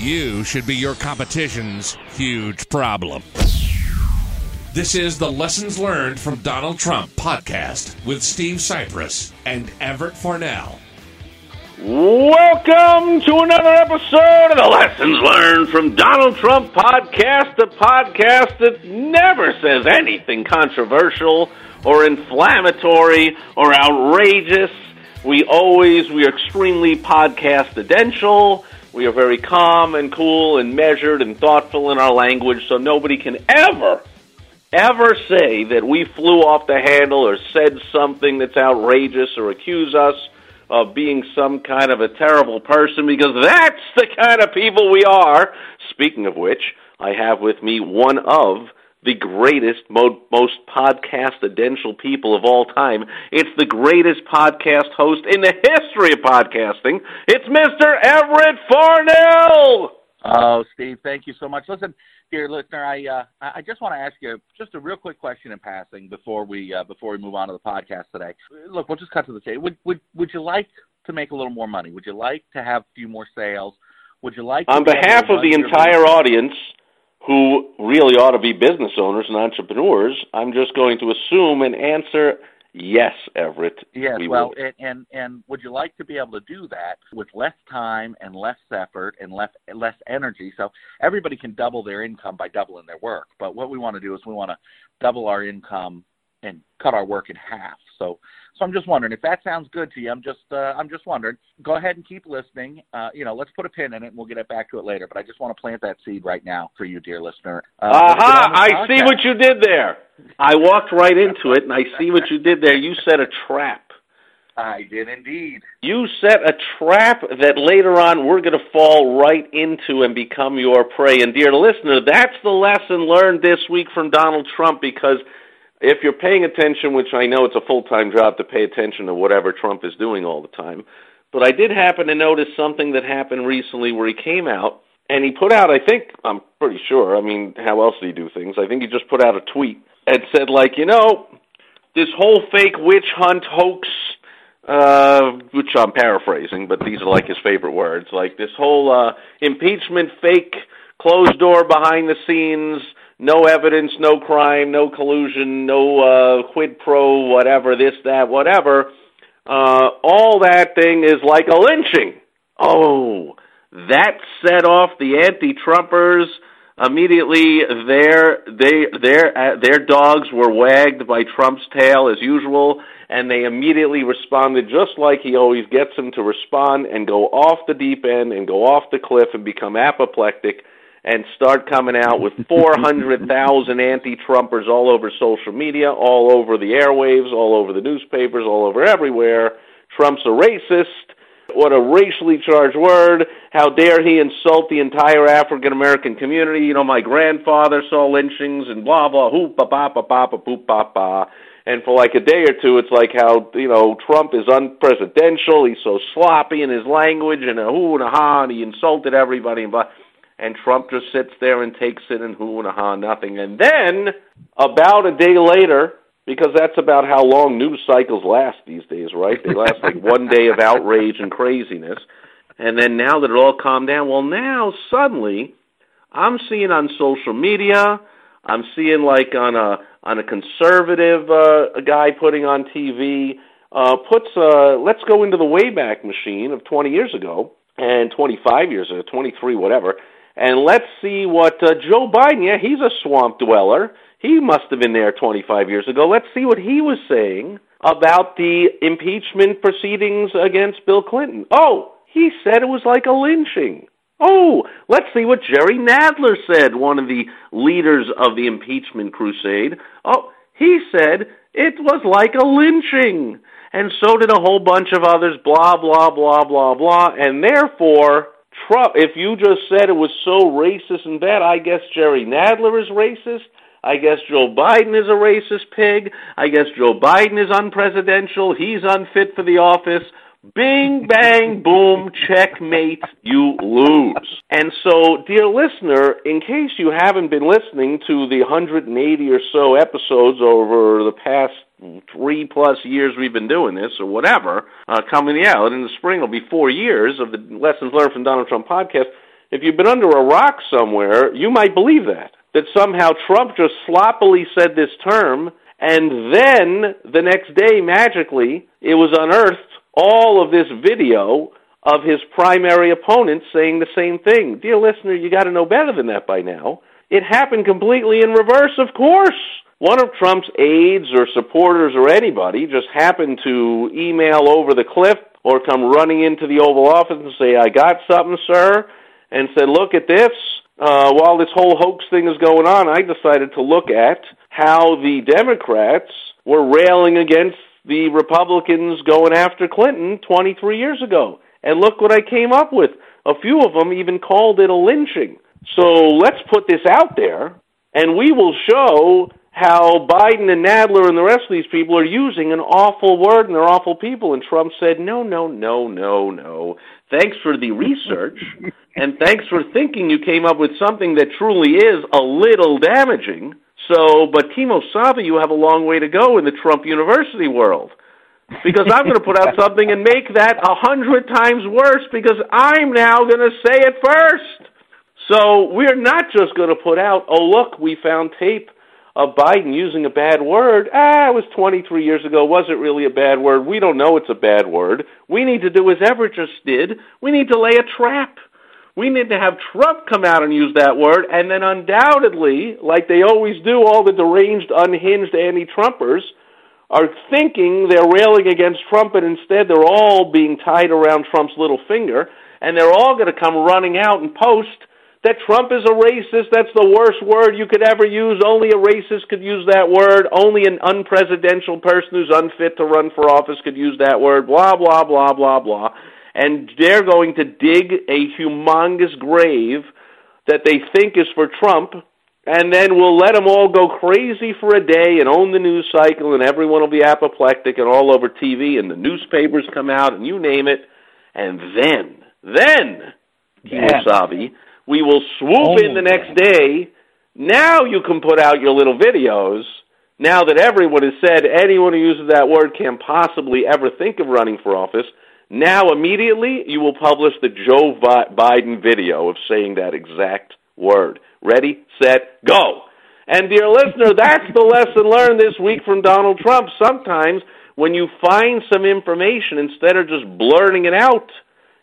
You should be your competition's huge problem. This is the Lessons Learned from Donald Trump podcast with Steve Cypress and Everett Farnell. Welcome to another episode of the Lessons Learned from Donald Trump podcast, a podcast that never says anything controversial or inflammatory or outrageous. We always, we are extremely podcastidential. We are very calm and cool and measured and thoughtful in our language, so nobody can ever, ever say that we flew off the handle or said something that's outrageous or accuse us of being some kind of a terrible person because that's the kind of people we are. Speaking of which, I have with me one of the greatest, mo- most podcastidential people of all time. It's the greatest podcast host in the history of podcasting. It's Mr. Everett Farnell. Oh, Steve, thank you so much. Listen, dear listener, I uh, I just want to ask you just a real quick question in passing before we uh, before we move on to the podcast today. Look, we'll just cut to the chase. Would would would you like to make a little more money? Would you like to have a few more sales? Would you like to On behalf of the entire audience, who really ought to be business owners and entrepreneurs, I'm just going to assume and answer yes, Everett. Yes, we well, and, and and would you like to be able to do that with less time and less effort and less less energy? So everybody can double their income by doubling their work. But what we want to do is we want to double our income and cut our work in half. So so I'm just wondering if that sounds good to you. I'm just uh, I'm just wondering. Go ahead and keep listening. Uh, you know, let's put a pin in it and we'll get it back to it later. But I just want to plant that seed right now for you, dear listener. Uh, Aha! I see what you did there. I walked right into it, and I see what you did there. You set a trap. I did indeed. You set a trap that later on we're going to fall right into and become your prey. And dear listener, that's the lesson learned this week from Donald Trump because if you're paying attention, which I know it's a full time job to pay attention to whatever Trump is doing all the time, but I did happen to notice something that happened recently where he came out and he put out, I think, I'm pretty sure, I mean, how else do you do things? I think he just put out a tweet and said, like, you know, this whole fake witch hunt hoax, uh, which I'm paraphrasing, but these are like his favorite words, like this whole uh, impeachment fake, closed door behind the scenes, no evidence, no crime, no collusion, no uh, quid pro, whatever, this, that, whatever. Uh, all that thing is like a lynching. Oh, that set off the anti-Trumpers immediately. Their they their uh, their dogs were wagged by Trump's tail as usual, and they immediately responded just like he always gets them to respond and go off the deep end and go off the cliff and become apoplectic and start coming out with 400,000 anti-Trumpers all over social media, all over the airwaves, all over the newspapers, all over everywhere. Trump's a racist. What a racially charged word. How dare he insult the entire African American community? You know, my grandfather saw lynchings and blah, blah, hoop, ba, ba, ba, ba, ba, boop, ba, ba. And for like a day or two, it's like how, you know, Trump is unpresidential. He's so sloppy in his language and a hoo and a ha, and he insulted everybody and blah. And Trump just sits there and takes it and hoo and ha, nothing. And then, about a day later, because that's about how long news cycles last these days, right? They last like one day of outrage and craziness. And then now that it all calmed down, well, now suddenly I'm seeing on social media, I'm seeing like on a on a conservative uh, a guy putting on TV uh, puts uh, let's go into the wayback machine of 20 years ago and 25 years ago, 23, whatever, and let's see what uh, Joe Biden. Yeah, he's a swamp dweller. He must have been there 25 years ago. Let's see what he was saying about the impeachment proceedings against Bill Clinton. Oh, he said it was like a lynching. Oh, let's see what Jerry Nadler said, one of the leaders of the impeachment crusade. Oh, he said it was like a lynching. And so did a whole bunch of others, blah, blah, blah, blah, blah. And therefore, Trump, if you just said it was so racist and bad, I guess Jerry Nadler is racist. I guess Joe Biden is a racist pig. I guess Joe Biden is unpresidential. He's unfit for the office. Bing, bang, boom, checkmate, you lose. And so, dear listener, in case you haven't been listening to the 180 or so episodes over the past three plus years we've been doing this, or whatever, uh, coming out in the spring will be four years of the Lessons Learned from Donald Trump podcast. If you've been under a rock somewhere, you might believe that. That somehow Trump just sloppily said this term, and then the next day, magically, it was unearthed all of this video of his primary opponent saying the same thing. Dear listener, you got to know better than that by now. It happened completely in reverse, of course. One of Trump's aides or supporters or anybody just happened to email over the cliff or come running into the Oval Office and say, I got something, sir, and said, Look at this. Uh, while this whole hoax thing is going on, I decided to look at how the Democrats were railing against the Republicans going after Clinton 23 years ago. And look what I came up with. A few of them even called it a lynching. So let's put this out there, and we will show how Biden and Nadler and the rest of these people are using an awful word and they're awful people. And Trump said, no, no, no, no, no. Thanks for the research, and thanks for thinking you came up with something that truly is a little damaging. So, but Kimosabe, you have a long way to go in the Trump University world. Because I'm going to put out something and make that a hundred times worse because I'm now going to say it first. So we're not just going to put out, oh, look, we found tape of Biden using a bad word. Ah, it was 23 years ago. Was it really a bad word? We don't know it's a bad word. We need to do as Everett just did. We need to lay a trap. We need to have Trump come out and use that word, and then undoubtedly, like they always do, all the deranged, unhinged anti-Trumpers are thinking they're railing against Trump, and instead they're all being tied around Trump's little finger, and they're all going to come running out and post that Trump is a racist. That's the worst word you could ever use. Only a racist could use that word. Only an unpresidential person who's unfit to run for office could use that word. Blah, blah, blah, blah, blah and they're going to dig a humongous grave that they think is for Trump, and then we'll let them all go crazy for a day and own the news cycle, and everyone will be apoplectic and all over TV, and the newspapers come out, and you name it, and then, then, Kimosabe, we will swoop oh, in the oh next day. Now you can put out your little videos. Now that everyone has said anyone who uses that word can't possibly ever think of running for office, now, immediately, you will publish the Joe Biden video of saying that exact word. Ready, set, go. And, dear listener, that's the lesson learned this week from Donald Trump. Sometimes, when you find some information, instead of just blurting it out,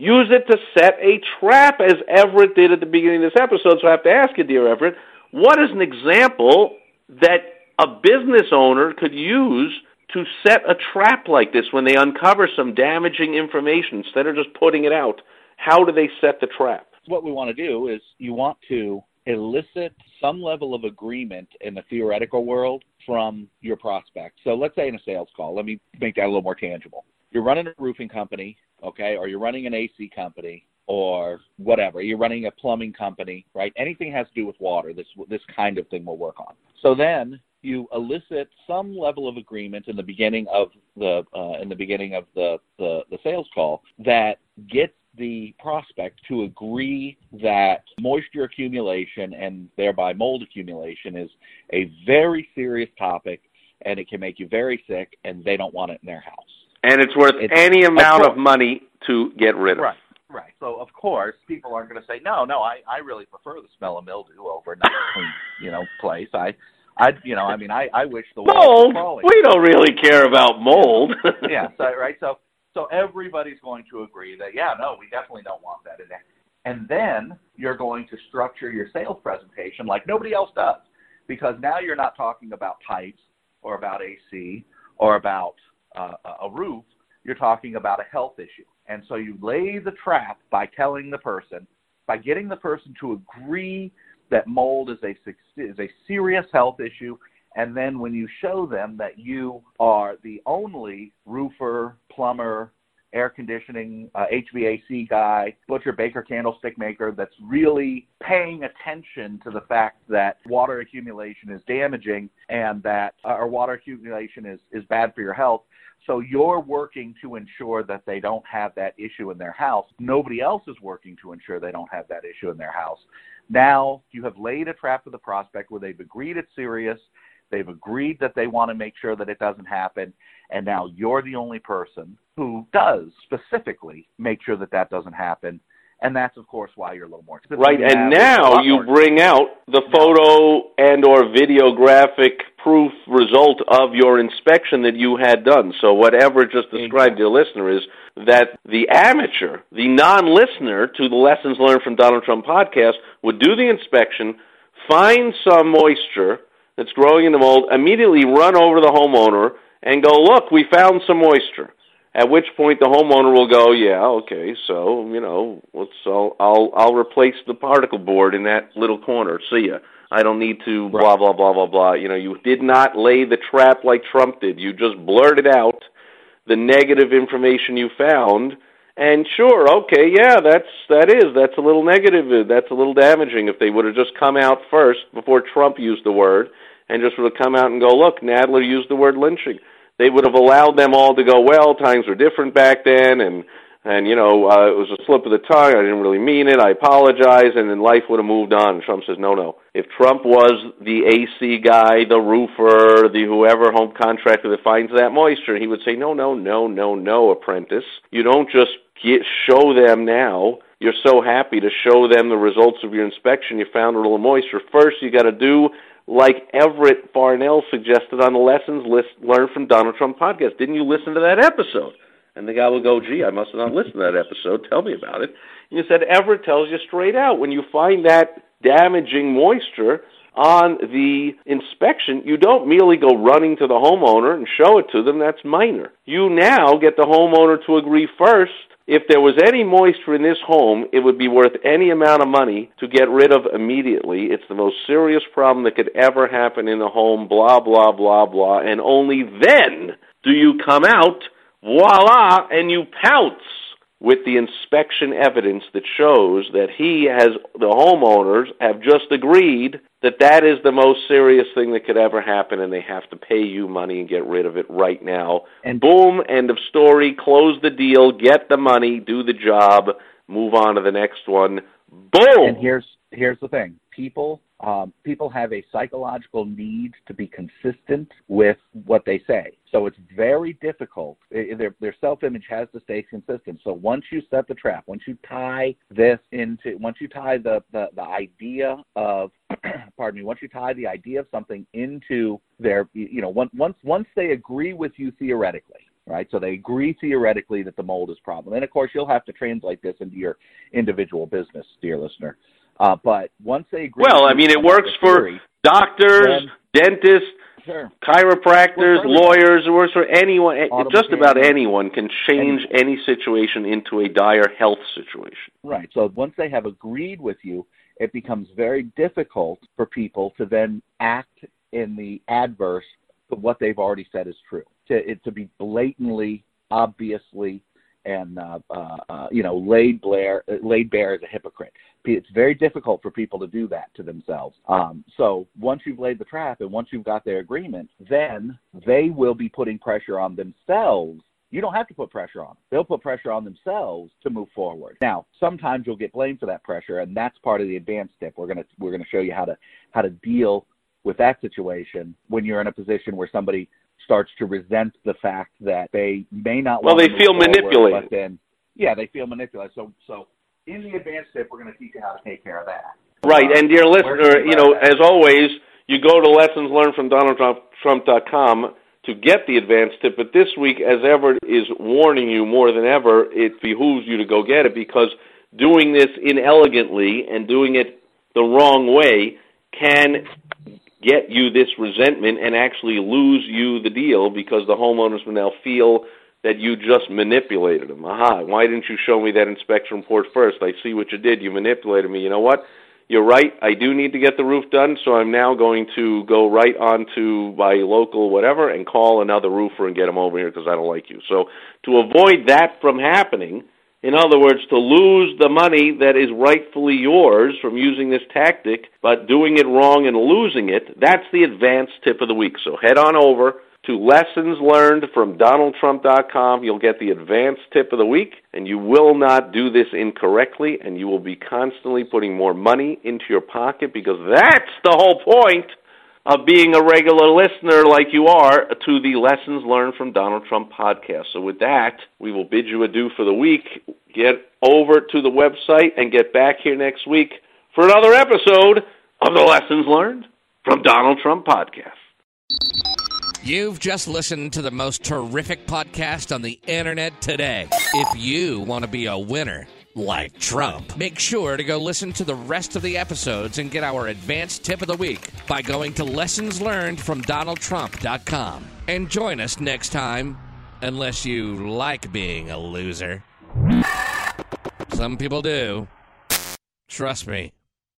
use it to set a trap, as Everett did at the beginning of this episode. So I have to ask you, dear Everett, what is an example that a business owner could use to set a trap like this when they uncover some damaging information instead of just putting it out? How do they set the trap? What we want to do is you want to elicit some level of agreement in the theoretical world from your prospect. So let's say in a sales call, let me make that a little more tangible. You're running a roofing company, okay, or you're running an AC company or whatever. You're running a plumbing company, right? Anything has to do with water, this this kind of thing will work on. So then you elicit some level of agreement in the beginning of the uh, in the beginning of the, the, the sales call that gets the prospect to agree that moisture accumulation and thereby mold accumulation is a very serious topic and it can make you very sick and they don't want it in their house. And it's worth it's, any amount of, of money to get rid of. Right. Right. So of course people aren't going to say no, no. I I really prefer the smell of mildew over a nice clean, you know, place. I I, you know, I mean, I, I wish the mold. We don't really care about mold. yeah. So right. So so everybody's going to agree that yeah, no, we definitely don't want that in there. And then you're going to structure your sales presentation like nobody else does, because now you're not talking about pipes or about AC or about uh, a roof. You're talking about a health issue. And so you lay the trap by telling the person, by getting the person to agree that mold is a is a serious health issue and then when you show them that you are the only roofer, plumber, air conditioning, uh, HVAC guy, butcher, baker, candlestick maker that's really paying attention to the fact that water accumulation is damaging and that uh, water accumulation is, is bad for your health. So you're working to ensure that they don't have that issue in their house. Nobody else is working to ensure they don't have that issue in their house. Now you have laid a trap for the prospect where they've agreed it's serious. They've agreed that they want to make sure that it doesn't happen. And now you're the only person who does specifically make sure that that doesn't happen and that's of course why you're a little more expensive. Right, and now you bring out the photo and or videographic proof result of your inspection that you had done. So whatever just described to your listener is that the amateur, the non-listener to the lessons learned from Donald Trump podcast would do the inspection, find some moisture that's growing in the mold, immediately run over the homeowner and go, "Look, we found some moisture." At which point the homeowner will go, yeah, okay, so you know, let's I'll I'll, I'll replace the particle board in that little corner. See ya. I don't need to right. blah blah blah blah blah. You know, you did not lay the trap like Trump did. You just blurted out the negative information you found. And sure, okay, yeah, that's that is that's a little negative. Uh, that's a little damaging. If they would have just come out first before Trump used the word, and just would have come out and go, look, Nadler used the word lynching they would have allowed them all to go, well, times were different back then, and and you know uh, it was a slip of the tongue. I didn't really mean it. I apologize, and then life would have moved on. And Trump says, no, no. If Trump was the AC guy, the roofer, the whoever home contractor that finds that moisture, he would say, no, no, no, no, no, apprentice. You don't just get, show them now. You're so happy to show them the results of your inspection. You found a little moisture. First, you got to do like Everett Farnell suggested on the lessons list learned from Donald Trump podcast. Didn't you listen to that episode? And the guy will go, gee, I must have not listened to that episode. Tell me about it. And you said Everett tells you straight out when you find that damaging moisture on the inspection, you don't merely go running to the homeowner and show it to them. That's minor. You now get the homeowner to agree first if there was any moisture in this home, it would be worth any amount of money to get rid of immediately. It's the most serious problem that could ever happen in a home, blah, blah, blah, blah. And only then do you come out, voila, and you pounce with the inspection evidence that shows that he has, the homeowners have just agreed that that is the most serious thing that could ever happen and they have to pay you money and get rid of it right now. And boom, end of story, close the deal, get the money, do the job, move on to the next one. Boom. And here's here's the thing. People um, people have a psychological need to be consistent with what they say. So it's very difficult. Their, their self image has to stay consistent. So once you set the trap, once you tie this into, once you tie the, the, the idea of, pardon me, once you tie the idea of something into their, you know, once, once, once they agree with you theoretically, right? So they agree theoretically that the mold is problem. And of course, you'll have to translate this into your individual business, dear listener. Uh, but once they agree, well, I mean, it works for doctors, then, dentists, sure. chiropractors, lawyers. It works for anyone. Just about anyone can change any situation into a dire health situation. Right. So once they have agreed with you, it becomes very difficult for people to then act in the adverse to what they've already said is true. To it to be blatantly, obviously, and uh, uh, uh, you know laid bare laid bare as a hypocrite it's very difficult for people to do that to themselves. Um, so once you've laid the trap and once you've got their agreement, then they will be putting pressure on themselves. You don't have to put pressure on them. They'll put pressure on themselves to move forward. Now, sometimes you'll get blamed for that pressure, and that's part of the advanced tip. We're gonna we're gonna show you how to how to deal with that situation when you're in a position where somebody starts to resent the fact that they may not. Well, they feel forward, manipulated. But then, yeah, they feel manipulated. So, so in the advanced tip, we're going to teach you how to take care of that. Right, and dear listener, you know, as always, you go to lessons learned from to get the advanced tip. But this week, as Everett is warning you more than ever, it behooves you to go get it because doing this inelegantly and doing it the wrong way can get you this resentment and actually lose you the deal because the homeowners will now feel that you just manipulated them. Aha, why didn't you show me that inspection report first? I see what you did. You manipulated me. You know what? you're right. I do need to get the roof done, so I'm now going to go right on to my local whatever and call another roofer and get him over here because I don't like you. So to avoid that from happening, in other words, to lose the money that is rightfully yours from using this tactic, but doing it wrong and losing it, that's the advanced tip of the week. So head on over to lessons learned from donaldtrump.com. You'll get the advanced tip of the week, and you will not do this incorrectly, and you will be constantly putting more money into your pocket because that's the whole point of being a regular listener like you are to the Lessons Learned from Donald Trump podcast. So, with that, we will bid you adieu for the week. Get over to the website and get back here next week for another episode of the Lessons Learned from Donald Trump podcast. You've just listened to the most terrific podcast on the internet today. If you want to be a winner, like Trump. Make sure to go listen to the rest of the episodes and get our advanced tip of the week by going to lessons learned from donaldtrump.com. And join us next time, unless you like being a loser. Some people do. Trust me.